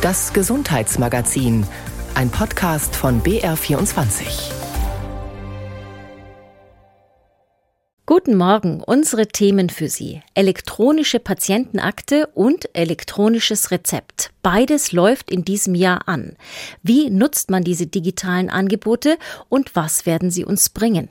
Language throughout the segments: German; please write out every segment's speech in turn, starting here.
Das Gesundheitsmagazin, ein Podcast von BR24. Guten Morgen, unsere Themen für Sie. Elektronische Patientenakte und elektronisches Rezept. Beides läuft in diesem Jahr an. Wie nutzt man diese digitalen Angebote und was werden sie uns bringen?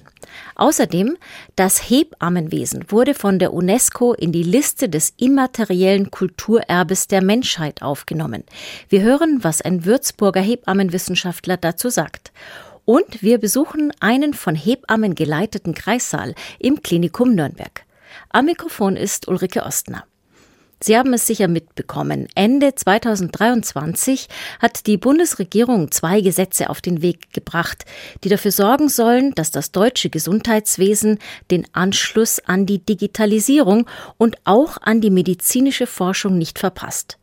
Außerdem, das Hebammenwesen wurde von der UNESCO in die Liste des immateriellen Kulturerbes der Menschheit aufgenommen. Wir hören, was ein Würzburger Hebammenwissenschaftler dazu sagt. Und wir besuchen einen von Hebammen geleiteten Kreissaal im Klinikum Nürnberg. Am Mikrofon ist Ulrike Ostner. Sie haben es sicher mitbekommen. Ende 2023 hat die Bundesregierung zwei Gesetze auf den Weg gebracht, die dafür sorgen sollen, dass das deutsche Gesundheitswesen den Anschluss an die Digitalisierung und auch an die medizinische Forschung nicht verpasst.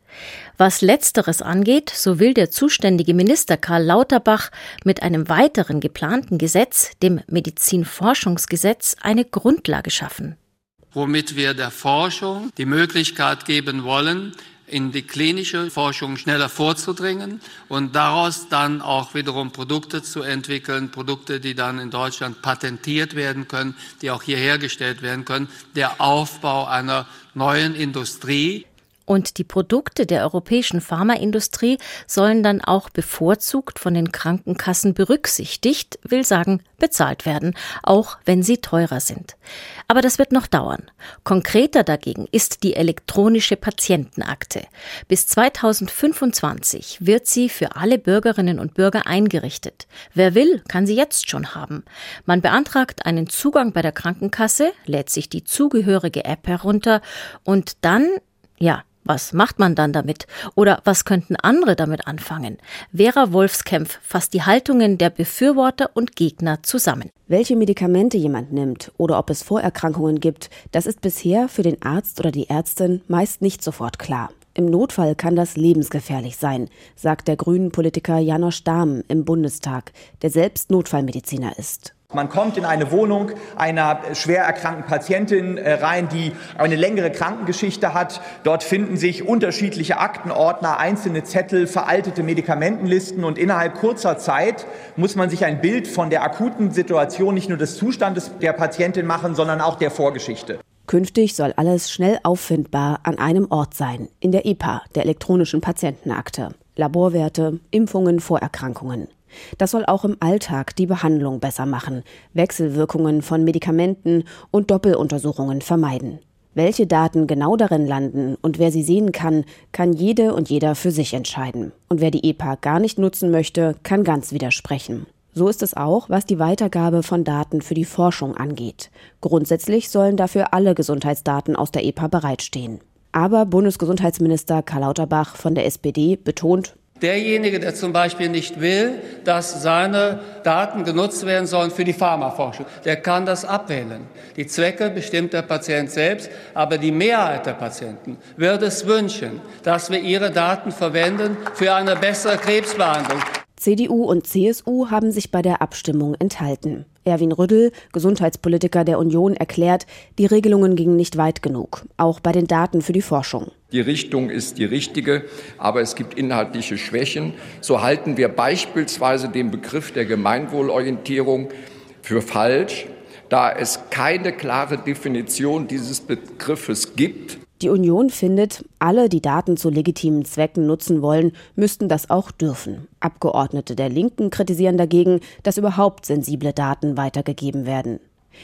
Was letzteres angeht, so will der zuständige Minister Karl Lauterbach mit einem weiteren geplanten Gesetz, dem Medizinforschungsgesetz, eine Grundlage schaffen. Womit wir der Forschung die Möglichkeit geben wollen, in die klinische Forschung schneller vorzudringen und daraus dann auch wiederum Produkte zu entwickeln, Produkte, die dann in Deutschland patentiert werden können, die auch hier hergestellt werden können. Der Aufbau einer neuen Industrie, und die Produkte der europäischen Pharmaindustrie sollen dann auch bevorzugt von den Krankenkassen berücksichtigt, will sagen bezahlt werden, auch wenn sie teurer sind. Aber das wird noch dauern. Konkreter dagegen ist die elektronische Patientenakte. Bis 2025 wird sie für alle Bürgerinnen und Bürger eingerichtet. Wer will, kann sie jetzt schon haben. Man beantragt einen Zugang bei der Krankenkasse, lädt sich die zugehörige App herunter und dann ja, was macht man dann damit? Oder was könnten andere damit anfangen? Vera Wolfskämpf fasst die Haltungen der Befürworter und Gegner zusammen. Welche Medikamente jemand nimmt oder ob es Vorerkrankungen gibt, das ist bisher für den Arzt oder die Ärztin meist nicht sofort klar. Im Notfall kann das lebensgefährlich sein, sagt der grünen Politiker Janosch Dahm im Bundestag, der selbst Notfallmediziner ist. Man kommt in eine Wohnung einer schwer erkrankten Patientin äh, rein, die eine längere Krankengeschichte hat. Dort finden sich unterschiedliche Aktenordner, einzelne Zettel, veraltete Medikamentenlisten und innerhalb kurzer Zeit muss man sich ein Bild von der akuten Situation, nicht nur des Zustandes der Patientin machen, sondern auch der Vorgeschichte. Künftig soll alles schnell auffindbar an einem Ort sein, in der EPA, der elektronischen Patientenakte. Laborwerte, Impfungen, Vorerkrankungen. Das soll auch im Alltag die Behandlung besser machen, Wechselwirkungen von Medikamenten und Doppeluntersuchungen vermeiden. Welche Daten genau darin landen und wer sie sehen kann, kann jede und jeder für sich entscheiden. Und wer die EPA gar nicht nutzen möchte, kann ganz widersprechen. So ist es auch, was die Weitergabe von Daten für die Forschung angeht. Grundsätzlich sollen dafür alle Gesundheitsdaten aus der EPA bereitstehen. Aber Bundesgesundheitsminister Karl Lauterbach von der SPD betont, Derjenige, der zum Beispiel nicht will, dass seine Daten genutzt werden sollen für die Pharmaforschung, der kann das abwählen. Die Zwecke bestimmt der Patient selbst, aber die Mehrheit der Patienten würde es wünschen, dass wir ihre Daten verwenden für eine bessere Krebsbehandlung. CDU und CSU haben sich bei der Abstimmung enthalten. Erwin Rüddel, Gesundheitspolitiker der Union, erklärt, die Regelungen gingen nicht weit genug, auch bei den Daten für die Forschung. Die Richtung ist die richtige, aber es gibt inhaltliche Schwächen. So halten wir beispielsweise den Begriff der Gemeinwohlorientierung für falsch, da es keine klare Definition dieses Begriffes gibt. Die Union findet, alle, die Daten zu legitimen Zwecken nutzen wollen, müssten das auch dürfen. Abgeordnete der Linken kritisieren dagegen, dass überhaupt sensible Daten weitergegeben werden.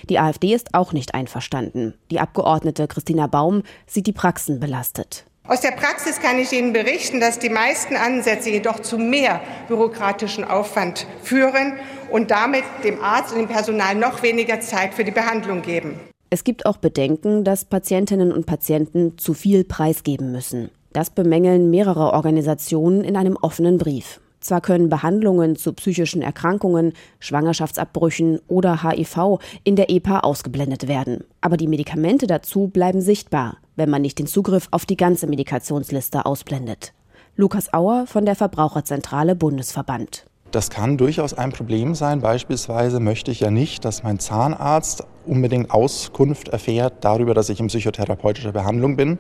Die AfD ist auch nicht einverstanden. Die Abgeordnete Christina Baum sieht die Praxen belastet. Aus der Praxis kann ich Ihnen berichten, dass die meisten Ansätze jedoch zu mehr bürokratischen Aufwand führen und damit dem Arzt und dem Personal noch weniger Zeit für die Behandlung geben. Es gibt auch Bedenken, dass Patientinnen und Patienten zu viel preisgeben müssen. Das bemängeln mehrere Organisationen in einem offenen Brief. Zwar können Behandlungen zu psychischen Erkrankungen, Schwangerschaftsabbrüchen oder HIV in der EPA ausgeblendet werden, aber die Medikamente dazu bleiben sichtbar, wenn man nicht den Zugriff auf die ganze Medikationsliste ausblendet. Lukas Auer von der Verbraucherzentrale Bundesverband. Das kann durchaus ein Problem sein. Beispielsweise möchte ich ja nicht, dass mein Zahnarzt unbedingt Auskunft erfährt darüber, dass ich in psychotherapeutischer Behandlung bin,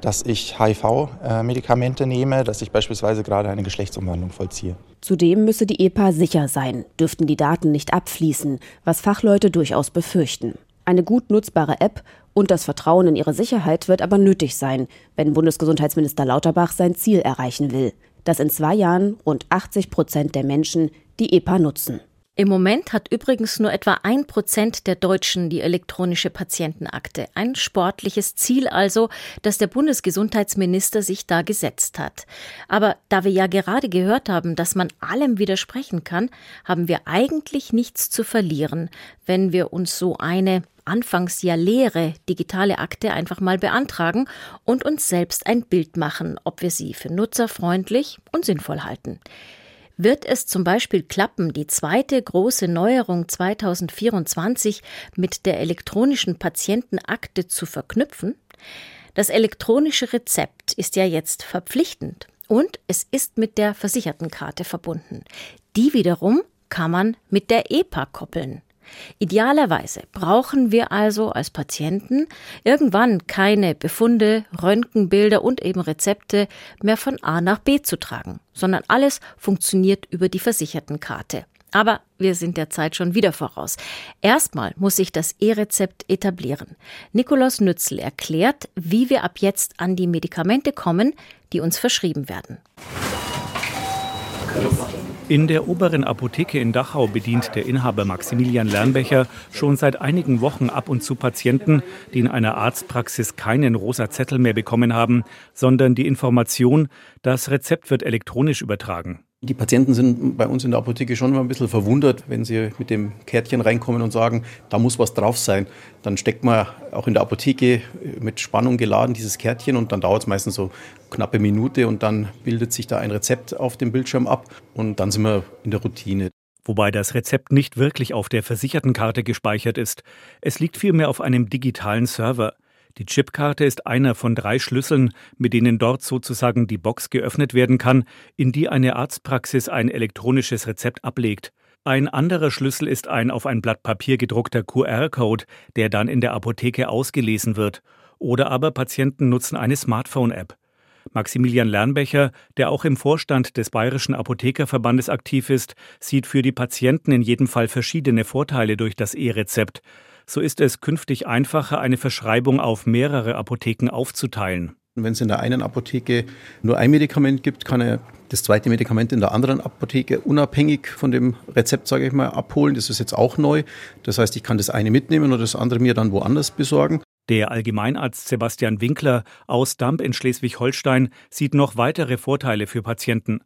dass ich HIV-Medikamente nehme, dass ich beispielsweise gerade eine Geschlechtsumwandlung vollziehe. Zudem müsse die EPA sicher sein, dürften die Daten nicht abfließen, was Fachleute durchaus befürchten. Eine gut nutzbare App und das Vertrauen in ihre Sicherheit wird aber nötig sein, wenn Bundesgesundheitsminister Lauterbach sein Ziel erreichen will, dass in zwei Jahren rund 80 Prozent der Menschen die EPA nutzen. Im Moment hat übrigens nur etwa ein Prozent der Deutschen die elektronische Patientenakte. Ein sportliches Ziel also, das der Bundesgesundheitsminister sich da gesetzt hat. Aber da wir ja gerade gehört haben, dass man allem widersprechen kann, haben wir eigentlich nichts zu verlieren, wenn wir uns so eine anfangs ja leere digitale Akte einfach mal beantragen und uns selbst ein Bild machen, ob wir sie für nutzerfreundlich und sinnvoll halten. Wird es zum Beispiel klappen, die zweite große Neuerung 2024 mit der elektronischen Patientenakte zu verknüpfen? Das elektronische Rezept ist ja jetzt verpflichtend und es ist mit der Versichertenkarte verbunden. Die wiederum kann man mit der EPA koppeln. Idealerweise brauchen wir also als Patienten irgendwann keine Befunde, Röntgenbilder und eben Rezepte mehr von A nach B zu tragen, sondern alles funktioniert über die Versichertenkarte. Aber wir sind der Zeit schon wieder voraus. Erstmal muss sich das E-Rezept etablieren. Nikolaus Nützel erklärt, wie wir ab jetzt an die Medikamente kommen, die uns verschrieben werden. In der oberen Apotheke in Dachau bedient der Inhaber Maximilian Lernbecher schon seit einigen Wochen ab und zu Patienten, die in einer Arztpraxis keinen rosa Zettel mehr bekommen haben, sondern die Information, das Rezept wird elektronisch übertragen. Die Patienten sind bei uns in der Apotheke schon immer ein bisschen verwundert, wenn sie mit dem Kärtchen reinkommen und sagen, da muss was drauf sein. Dann steckt man auch in der Apotheke mit Spannung geladen dieses Kärtchen und dann dauert es meistens so knappe Minute und dann bildet sich da ein Rezept auf dem Bildschirm ab und dann sind wir in der Routine. Wobei das Rezept nicht wirklich auf der Versichertenkarte gespeichert ist. Es liegt vielmehr auf einem digitalen Server. Die Chipkarte ist einer von drei Schlüsseln, mit denen dort sozusagen die Box geöffnet werden kann, in die eine Arztpraxis ein elektronisches Rezept ablegt. Ein anderer Schlüssel ist ein auf ein Blatt Papier gedruckter QR-Code, der dann in der Apotheke ausgelesen wird. Oder aber Patienten nutzen eine Smartphone-App. Maximilian Lernbecher, der auch im Vorstand des Bayerischen Apothekerverbandes aktiv ist, sieht für die Patienten in jedem Fall verschiedene Vorteile durch das E-Rezept so ist es künftig einfacher, eine Verschreibung auf mehrere Apotheken aufzuteilen. Wenn es in der einen Apotheke nur ein Medikament gibt, kann er das zweite Medikament in der anderen Apotheke unabhängig von dem Rezept, sage ich mal, abholen. Das ist jetzt auch neu. Das heißt, ich kann das eine mitnehmen und das andere mir dann woanders besorgen. Der Allgemeinarzt Sebastian Winkler aus Damp in Schleswig-Holstein sieht noch weitere Vorteile für Patienten.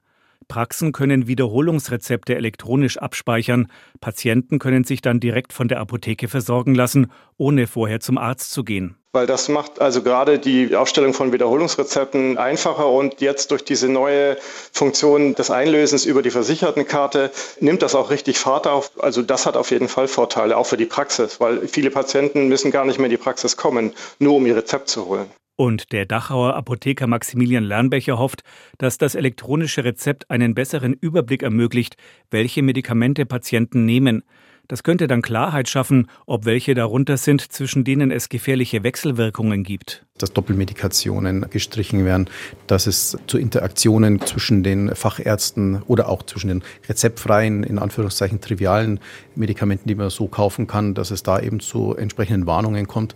Praxen können Wiederholungsrezepte elektronisch abspeichern. Patienten können sich dann direkt von der Apotheke versorgen lassen, ohne vorher zum Arzt zu gehen. Weil das macht also gerade die Aufstellung von Wiederholungsrezepten einfacher und jetzt durch diese neue Funktion des Einlösens über die Versichertenkarte nimmt das auch richtig Fahrt auf. Also das hat auf jeden Fall Vorteile, auch für die Praxis, weil viele Patienten müssen gar nicht mehr in die Praxis kommen, nur um ihr Rezept zu holen. Und der Dachauer Apotheker Maximilian Lernbecher hofft, dass das elektronische Rezept einen besseren Überblick ermöglicht, welche Medikamente Patienten nehmen. Das könnte dann Klarheit schaffen, ob welche darunter sind, zwischen denen es gefährliche Wechselwirkungen gibt. Dass Doppelmedikationen gestrichen werden, dass es zu Interaktionen zwischen den Fachärzten oder auch zwischen den rezeptfreien, in Anführungszeichen trivialen Medikamenten, die man so kaufen kann, dass es da eben zu entsprechenden Warnungen kommt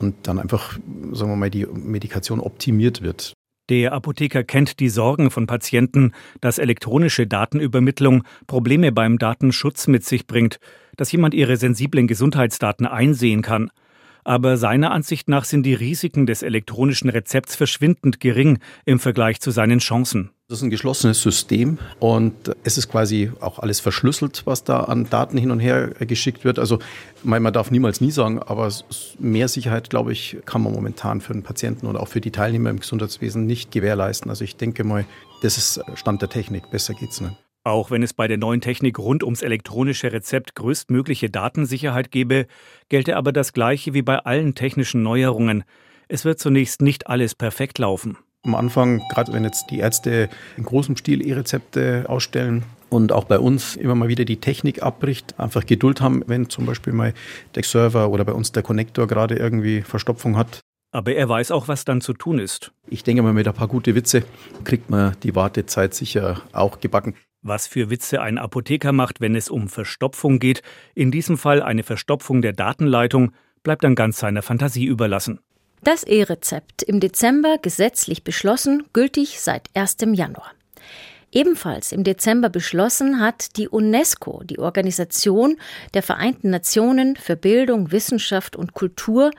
und dann einfach, sagen wir mal, die Medikation optimiert wird. Der Apotheker kennt die Sorgen von Patienten, dass elektronische Datenübermittlung Probleme beim Datenschutz mit sich bringt, dass jemand ihre sensiblen Gesundheitsdaten einsehen kann. Aber seiner Ansicht nach sind die Risiken des elektronischen Rezepts verschwindend gering im Vergleich zu seinen Chancen. Das ist ein geschlossenes System und es ist quasi auch alles verschlüsselt, was da an Daten hin und her geschickt wird. Also man darf niemals nie sagen, aber mehr Sicherheit, glaube ich, kann man momentan für den Patienten oder auch für die Teilnehmer im Gesundheitswesen nicht gewährleisten. Also ich denke mal, das ist Stand der Technik. Besser geht's nicht. Auch wenn es bei der neuen Technik rund ums elektronische Rezept größtmögliche Datensicherheit gebe, gelte aber das Gleiche wie bei allen technischen Neuerungen. Es wird zunächst nicht alles perfekt laufen. Am Anfang, gerade wenn jetzt die Ärzte in großem Stil E-Rezepte ausstellen, und auch bei uns immer mal wieder die Technik abbricht, einfach Geduld haben, wenn zum Beispiel mal der Server oder bei uns der Konnektor gerade irgendwie Verstopfung hat. Aber er weiß auch, was dann zu tun ist. Ich denke mal, mit ein paar gute Witze kriegt man die Wartezeit sicher auch gebacken. Was für Witze ein Apotheker macht, wenn es um Verstopfung geht, in diesem Fall eine Verstopfung der Datenleitung, bleibt dann ganz seiner Fantasie überlassen. Das E-Rezept im Dezember gesetzlich beschlossen, gültig seit 1. Januar. Ebenfalls im Dezember beschlossen hat die UNESCO, die Organisation der Vereinten Nationen für Bildung, Wissenschaft und Kultur,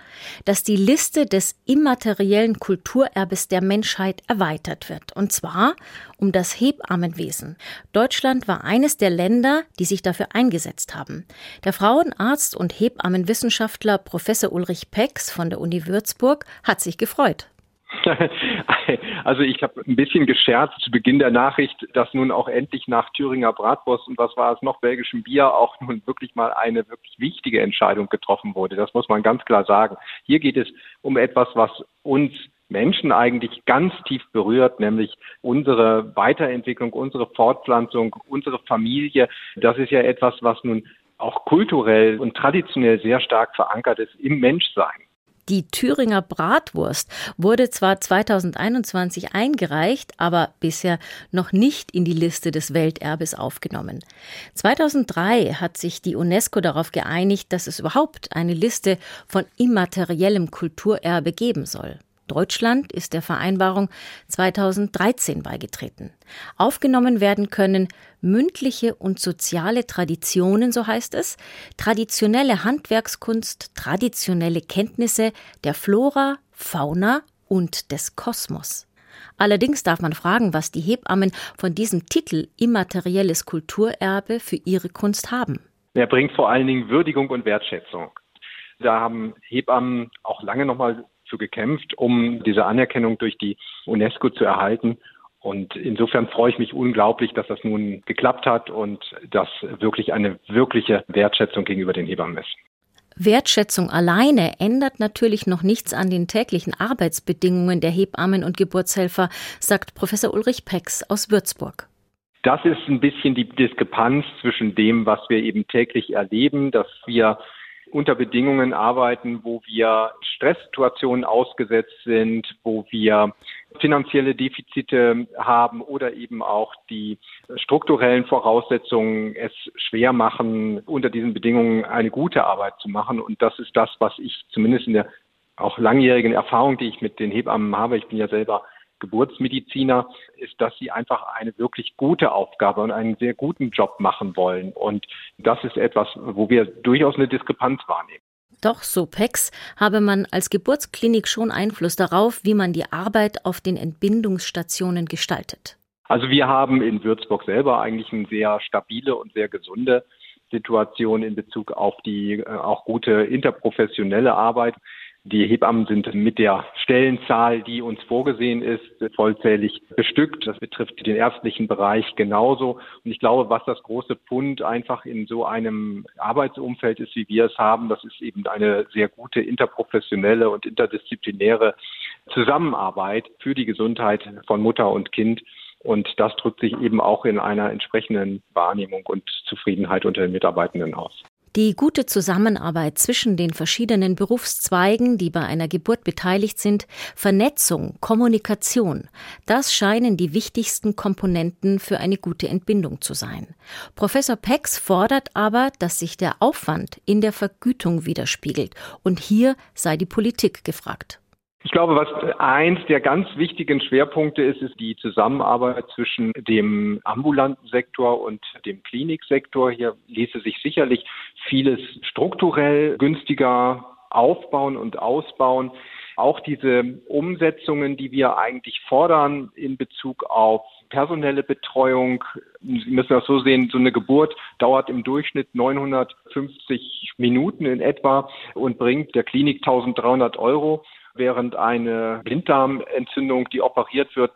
dass die Liste des immateriellen Kulturerbes der Menschheit erweitert wird. Und zwar um das Hebammenwesen. Deutschland war eines der Länder, die sich dafür eingesetzt haben. Der Frauenarzt und Hebammenwissenschaftler Professor Ulrich Pex von der Uni Würzburg hat sich gefreut. Also ich habe ein bisschen gescherzt zu Beginn der Nachricht, dass nun auch endlich nach Thüringer Bratwurst und was war es noch, belgischem Bier auch nun wirklich mal eine wirklich wichtige Entscheidung getroffen wurde. Das muss man ganz klar sagen. Hier geht es um etwas, was uns Menschen eigentlich ganz tief berührt, nämlich unsere Weiterentwicklung, unsere Fortpflanzung, unsere Familie. Das ist ja etwas, was nun auch kulturell und traditionell sehr stark verankert ist im Menschsein. Die Thüringer Bratwurst wurde zwar 2021 eingereicht, aber bisher noch nicht in die Liste des Welterbes aufgenommen. 2003 hat sich die UNESCO darauf geeinigt, dass es überhaupt eine Liste von immateriellem Kulturerbe geben soll. Deutschland ist der Vereinbarung 2013 beigetreten. Aufgenommen werden können mündliche und soziale Traditionen, so heißt es, traditionelle Handwerkskunst, traditionelle Kenntnisse der Flora, Fauna und des Kosmos. Allerdings darf man fragen, was die Hebammen von diesem Titel immaterielles Kulturerbe für ihre Kunst haben. Er bringt vor allen Dingen Würdigung und Wertschätzung. Da haben Hebammen auch lange nochmal zu gekämpft, um diese Anerkennung durch die UNESCO zu erhalten. Und insofern freue ich mich unglaublich, dass das nun geklappt hat und dass wirklich eine wirkliche Wertschätzung gegenüber den Hebammen ist. Wertschätzung alleine ändert natürlich noch nichts an den täglichen Arbeitsbedingungen der Hebammen und Geburtshelfer, sagt Professor Ulrich Pex aus Würzburg. Das ist ein bisschen die Diskrepanz zwischen dem, was wir eben täglich erleben, dass wir unter Bedingungen arbeiten, wo wir Stresssituationen ausgesetzt sind, wo wir finanzielle Defizite haben oder eben auch die strukturellen Voraussetzungen es schwer machen, unter diesen Bedingungen eine gute Arbeit zu machen. Und das ist das, was ich zumindest in der auch langjährigen Erfahrung, die ich mit den Hebammen habe, ich bin ja selber Geburtsmediziner, ist, dass sie einfach eine wirklich gute Aufgabe und einen sehr guten Job machen wollen. Und das ist etwas, wo wir durchaus eine Diskrepanz wahrnehmen. Doch, so PEX, habe man als Geburtsklinik schon Einfluss darauf, wie man die Arbeit auf den Entbindungsstationen gestaltet. Also wir haben in Würzburg selber eigentlich eine sehr stabile und sehr gesunde Situation in Bezug auf die äh, auch gute interprofessionelle Arbeit. Die Hebammen sind mit der Stellenzahl, die uns vorgesehen ist, vollzählig bestückt. Das betrifft den ärztlichen Bereich genauso. Und ich glaube, was das große Pfund einfach in so einem Arbeitsumfeld ist, wie wir es haben, das ist eben eine sehr gute interprofessionelle und interdisziplinäre Zusammenarbeit für die Gesundheit von Mutter und Kind. Und das drückt sich eben auch in einer entsprechenden Wahrnehmung und Zufriedenheit unter den Mitarbeitenden aus. Die gute Zusammenarbeit zwischen den verschiedenen Berufszweigen, die bei einer Geburt beteiligt sind, Vernetzung, Kommunikation, das scheinen die wichtigsten Komponenten für eine gute Entbindung zu sein. Professor Pex fordert aber, dass sich der Aufwand in der Vergütung widerspiegelt, und hier sei die Politik gefragt. Ich glaube, was eins der ganz wichtigen Schwerpunkte ist, ist die Zusammenarbeit zwischen dem ambulanten Sektor und dem Kliniksektor. Hier ließe sich sicherlich vieles strukturell günstiger aufbauen und ausbauen. Auch diese Umsetzungen, die wir eigentlich fordern in Bezug auf personelle Betreuung. Sie müssen das so sehen, so eine Geburt dauert im Durchschnitt 950 Minuten in etwa und bringt der Klinik 1300 Euro. Während eine Blinddarmentzündung, die operiert wird,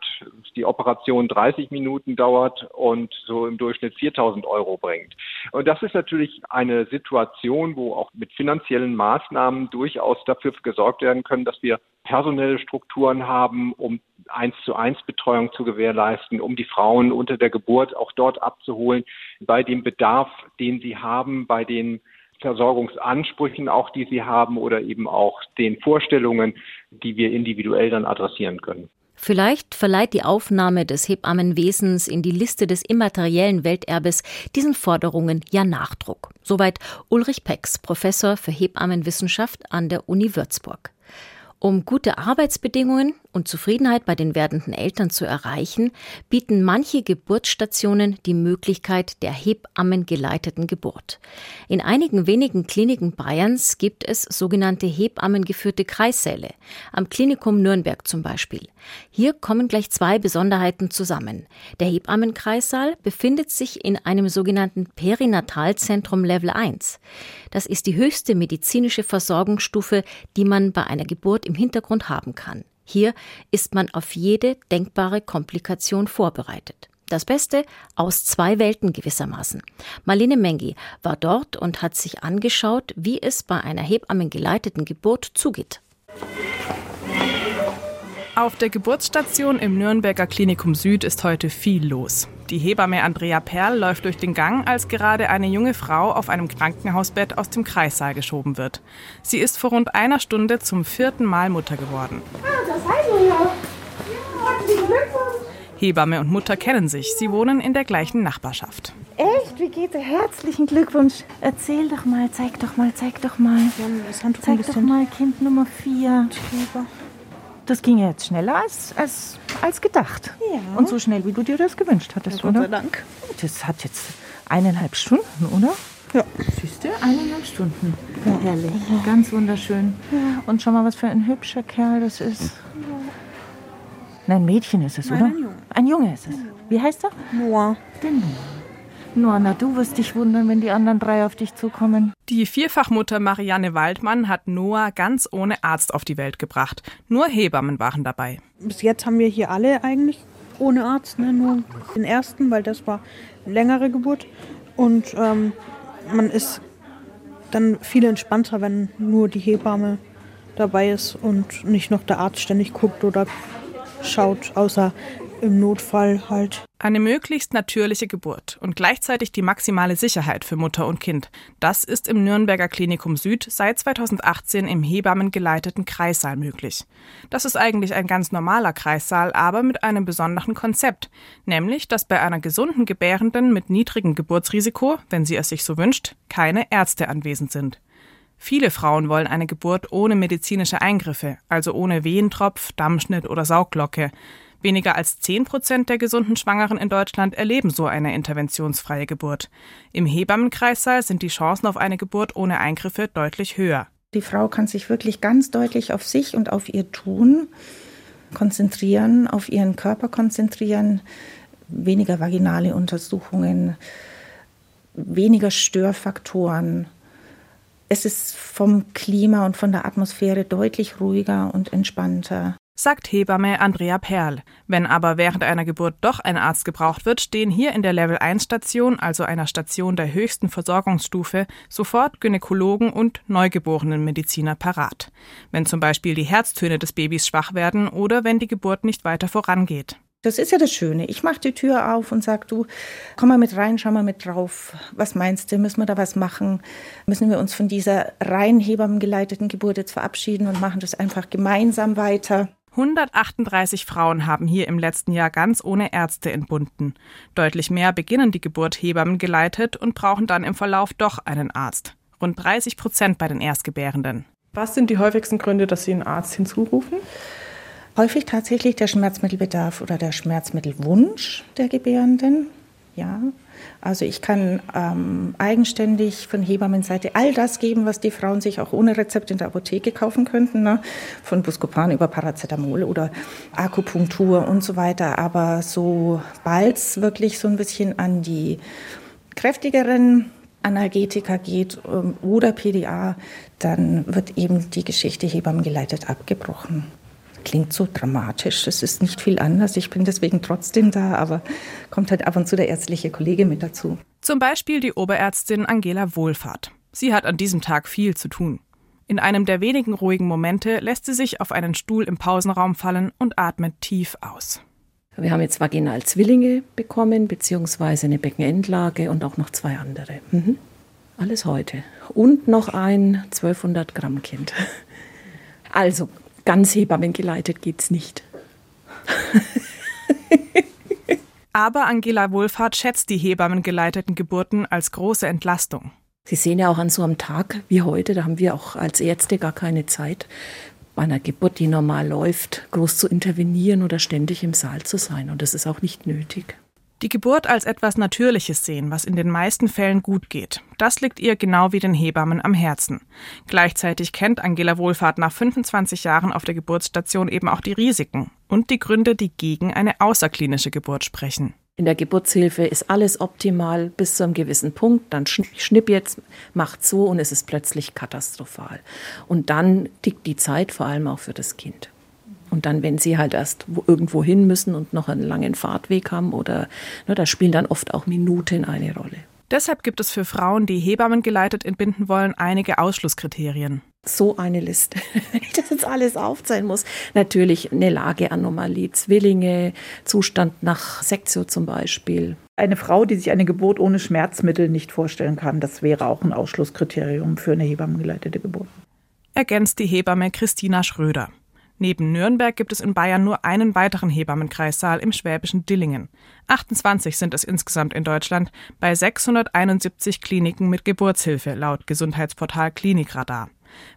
die Operation 30 Minuten dauert und so im Durchschnitt 4000 Euro bringt. Und das ist natürlich eine Situation, wo auch mit finanziellen Maßnahmen durchaus dafür gesorgt werden können, dass wir personelle Strukturen haben, um eins zu eins Betreuung zu gewährleisten, um die Frauen unter der Geburt auch dort abzuholen, bei dem Bedarf, den sie haben, bei den Versorgungsansprüchen auch, die sie haben oder eben auch den Vorstellungen, die wir individuell dann adressieren können. Vielleicht verleiht die Aufnahme des Hebammenwesens in die Liste des immateriellen Welterbes diesen Forderungen ja Nachdruck. Soweit Ulrich Pex, Professor für Hebammenwissenschaft an der Uni Würzburg. Um gute Arbeitsbedingungen und Zufriedenheit bei den werdenden Eltern zu erreichen, bieten manche Geburtsstationen die Möglichkeit der Hebammengeleiteten Geburt. In einigen wenigen Kliniken Bayerns gibt es sogenannte Hebammengeführte Kreissäle, am Klinikum Nürnberg zum Beispiel. Hier kommen gleich zwei Besonderheiten zusammen. Der Hebammenkreissaal befindet sich in einem sogenannten Perinatalzentrum Level 1. Das ist die höchste medizinische Versorgungsstufe, die man bei einer Geburt im Hintergrund haben kann. Hier ist man auf jede denkbare Komplikation vorbereitet. Das Beste aus zwei Welten gewissermaßen. Marlene Mengi war dort und hat sich angeschaut, wie es bei einer hebammengeleiteten Geburt zugeht. Auf der Geburtsstation im Nürnberger Klinikum Süd ist heute viel los. Die Hebamme Andrea Perl läuft durch den Gang, als gerade eine junge Frau auf einem Krankenhausbett aus dem Kreissaal geschoben wird. Sie ist vor rund einer Stunde zum vierten Mal Mutter geworden. Ah, das heißt ja. Hebamme und Mutter kennen sich. Sie wohnen in der gleichen Nachbarschaft. Echt? Wie geht's? Herzlichen Glückwunsch. Erzähl doch mal, zeig doch mal, zeig doch mal. Ja, zeig doch mal Kind Nummer vier. Das ging ja jetzt schneller als, als, als gedacht. Ja. Und so schnell, wie du dir das gewünscht hattest, ja, oder? Gott sei Dank. Das hat jetzt eineinhalb Stunden, oder? Ja. Siehst du? Eineinhalb Stunden. Ja, herrlich. Ja. Ganz wunderschön. Ja. Und schau mal, was für ein hübscher Kerl das ist. Nein, Mädchen ist es, Nein, oder? Ein Junge. Ein Junge ist es. Wie heißt er? Noah. Der Noah. Noah, na, du wirst dich wundern, wenn die anderen drei auf dich zukommen. Die Vierfachmutter Marianne Waldmann hat Noah ganz ohne Arzt auf die Welt gebracht. Nur Hebammen waren dabei. Bis jetzt haben wir hier alle eigentlich ohne Arzt, ne? nur den ersten, weil das war eine längere Geburt. Und ähm, man ist dann viel entspannter, wenn nur die Hebamme dabei ist und nicht noch der Arzt ständig guckt oder schaut, außer im Notfall halt. Eine möglichst natürliche Geburt und gleichzeitig die maximale Sicherheit für Mutter und Kind. Das ist im Nürnberger Klinikum Süd seit 2018 im hebammengeleiteten Kreissaal möglich. Das ist eigentlich ein ganz normaler Kreissaal, aber mit einem besonderen Konzept, nämlich, dass bei einer gesunden Gebärenden mit niedrigem Geburtsrisiko, wenn sie es sich so wünscht, keine Ärzte anwesend sind. Viele Frauen wollen eine Geburt ohne medizinische Eingriffe, also ohne Wehentropf, Dammschnitt oder Sauglocke. Weniger als 10 Prozent der gesunden Schwangeren in Deutschland erleben so eine interventionsfreie Geburt. Im Hebammenkreissaal sind die Chancen auf eine Geburt ohne Eingriffe deutlich höher. Die Frau kann sich wirklich ganz deutlich auf sich und auf ihr Tun konzentrieren, auf ihren Körper konzentrieren, weniger vaginale Untersuchungen, weniger Störfaktoren. Es ist vom Klima und von der Atmosphäre deutlich ruhiger und entspannter sagt Hebamme Andrea Perl. Wenn aber während einer Geburt doch ein Arzt gebraucht wird, stehen hier in der Level 1 Station, also einer Station der höchsten Versorgungsstufe, sofort Gynäkologen und Neugeborenenmediziner parat. Wenn zum Beispiel die Herztöne des Babys schwach werden oder wenn die Geburt nicht weiter vorangeht. Das ist ja das Schöne. Ich mache die Tür auf und sage, du, komm mal mit rein, schau mal mit drauf. Was meinst du? Müssen wir da was machen? Müssen wir uns von dieser rein hebammengeleiteten Geburt jetzt verabschieden und machen das einfach gemeinsam weiter? 138 Frauen haben hier im letzten Jahr ganz ohne Ärzte entbunden. Deutlich mehr beginnen die Geburt Hebammen geleitet und brauchen dann im Verlauf doch einen Arzt. Rund 30 Prozent bei den Erstgebärenden. Was sind die häufigsten Gründe, dass Sie einen Arzt hinzurufen? Häufig tatsächlich der Schmerzmittelbedarf oder der Schmerzmittelwunsch der Gebärenden. Ja, also ich kann ähm, eigenständig von Hebammenseite all das geben, was die Frauen sich auch ohne Rezept in der Apotheke kaufen könnten, ne? von Buscopan über Paracetamol oder Akupunktur und so weiter. Aber sobald es wirklich so ein bisschen an die kräftigeren Analgetika geht ähm, oder PDA, dann wird eben die Geschichte hebammengeleitet abgebrochen. Klingt so dramatisch, das ist nicht viel anders. Ich bin deswegen trotzdem da, aber kommt halt ab und zu der ärztliche Kollege mit dazu. Zum Beispiel die Oberärztin Angela Wohlfahrt. Sie hat an diesem Tag viel zu tun. In einem der wenigen ruhigen Momente lässt sie sich auf einen Stuhl im Pausenraum fallen und atmet tief aus. Wir haben jetzt vaginal Zwillinge bekommen, beziehungsweise eine Beckenendlage und auch noch zwei andere. Mhm. Alles heute. Und noch ein 1200 Gramm Kind. Also, ganz hebammengeleitet geht's nicht. Aber Angela Wohlfahrt schätzt die hebammengeleiteten Geburten als große Entlastung. Sie sehen ja auch an so einem Tag wie heute, da haben wir auch als Ärzte gar keine Zeit, bei einer Geburt, die normal läuft, groß zu intervenieren oder ständig im Saal zu sein. Und das ist auch nicht nötig. Die Geburt als etwas Natürliches sehen, was in den meisten Fällen gut geht. Das liegt ihr genau wie den Hebammen am Herzen. Gleichzeitig kennt Angela Wohlfahrt nach 25 Jahren auf der Geburtsstation eben auch die Risiken und die Gründe, die gegen eine außerklinische Geburt sprechen. In der Geburtshilfe ist alles optimal bis zu einem gewissen Punkt. Dann schnipp jetzt, macht so und es ist plötzlich katastrophal. Und dann tickt die Zeit vor allem auch für das Kind. Und dann, wenn sie halt erst irgendwo hin müssen und noch einen langen Fahrtweg haben oder, ne, da spielen dann oft auch Minuten eine Rolle. Deshalb gibt es für Frauen, die Hebammen geleitet entbinden wollen, einige Ausschlusskriterien so eine Liste, wenn ich das jetzt alles aufzählen muss. Natürlich eine Lageanomalie, Zwillinge, Zustand nach Sektio zum Beispiel. Eine Frau, die sich eine Geburt ohne Schmerzmittel nicht vorstellen kann, das wäre auch ein Ausschlusskriterium für eine hebammengeleitete Geburt. Ergänzt die Hebamme Christina Schröder. Neben Nürnberg gibt es in Bayern nur einen weiteren Hebammenkreissaal im schwäbischen Dillingen. 28 sind es insgesamt in Deutschland bei 671 Kliniken mit Geburtshilfe laut Gesundheitsportal Klinikradar.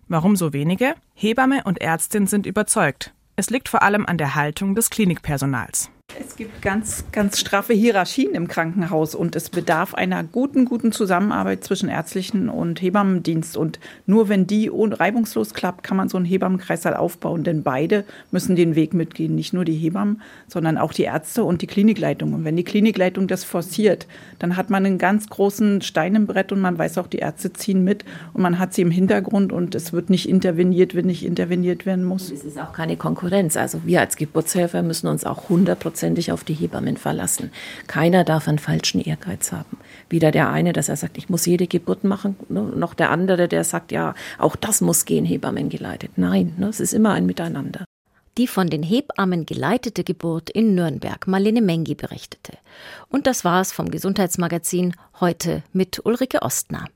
Warum so wenige? Hebamme und Ärztin sind überzeugt. Es liegt vor allem an der Haltung des Klinikpersonals. Es gibt ganz, ganz straffe Hierarchien im Krankenhaus und es bedarf einer guten, guten Zusammenarbeit zwischen ärztlichen und Hebammendienst. Und nur wenn die reibungslos klappt, kann man so einen Hebammenkreißsaal aufbauen. Denn beide müssen den Weg mitgehen. Nicht nur die Hebammen, sondern auch die Ärzte und die Klinikleitung. Und wenn die Klinikleitung das forciert, dann hat man einen ganz großen Stein im Brett und man weiß auch, die Ärzte ziehen mit und man hat sie im Hintergrund und es wird nicht interveniert, wenn nicht interveniert werden muss. Es ist auch keine Konkurrenz. Also wir als Geburtshelfer müssen uns auch 100 Prozent hundertprozentig auf die Hebammen verlassen. Keiner darf einen falschen Ehrgeiz haben. Weder der eine, dass er sagt, ich muss jede Geburt machen, ne, noch der andere, der sagt, ja, auch das muss gehen, Hebammen geleitet. Nein, ne, es ist immer ein Miteinander. Die von den Hebammen geleitete Geburt in Nürnberg, Marlene Mengi berichtete. Und das war's vom Gesundheitsmagazin heute mit Ulrike Ostner.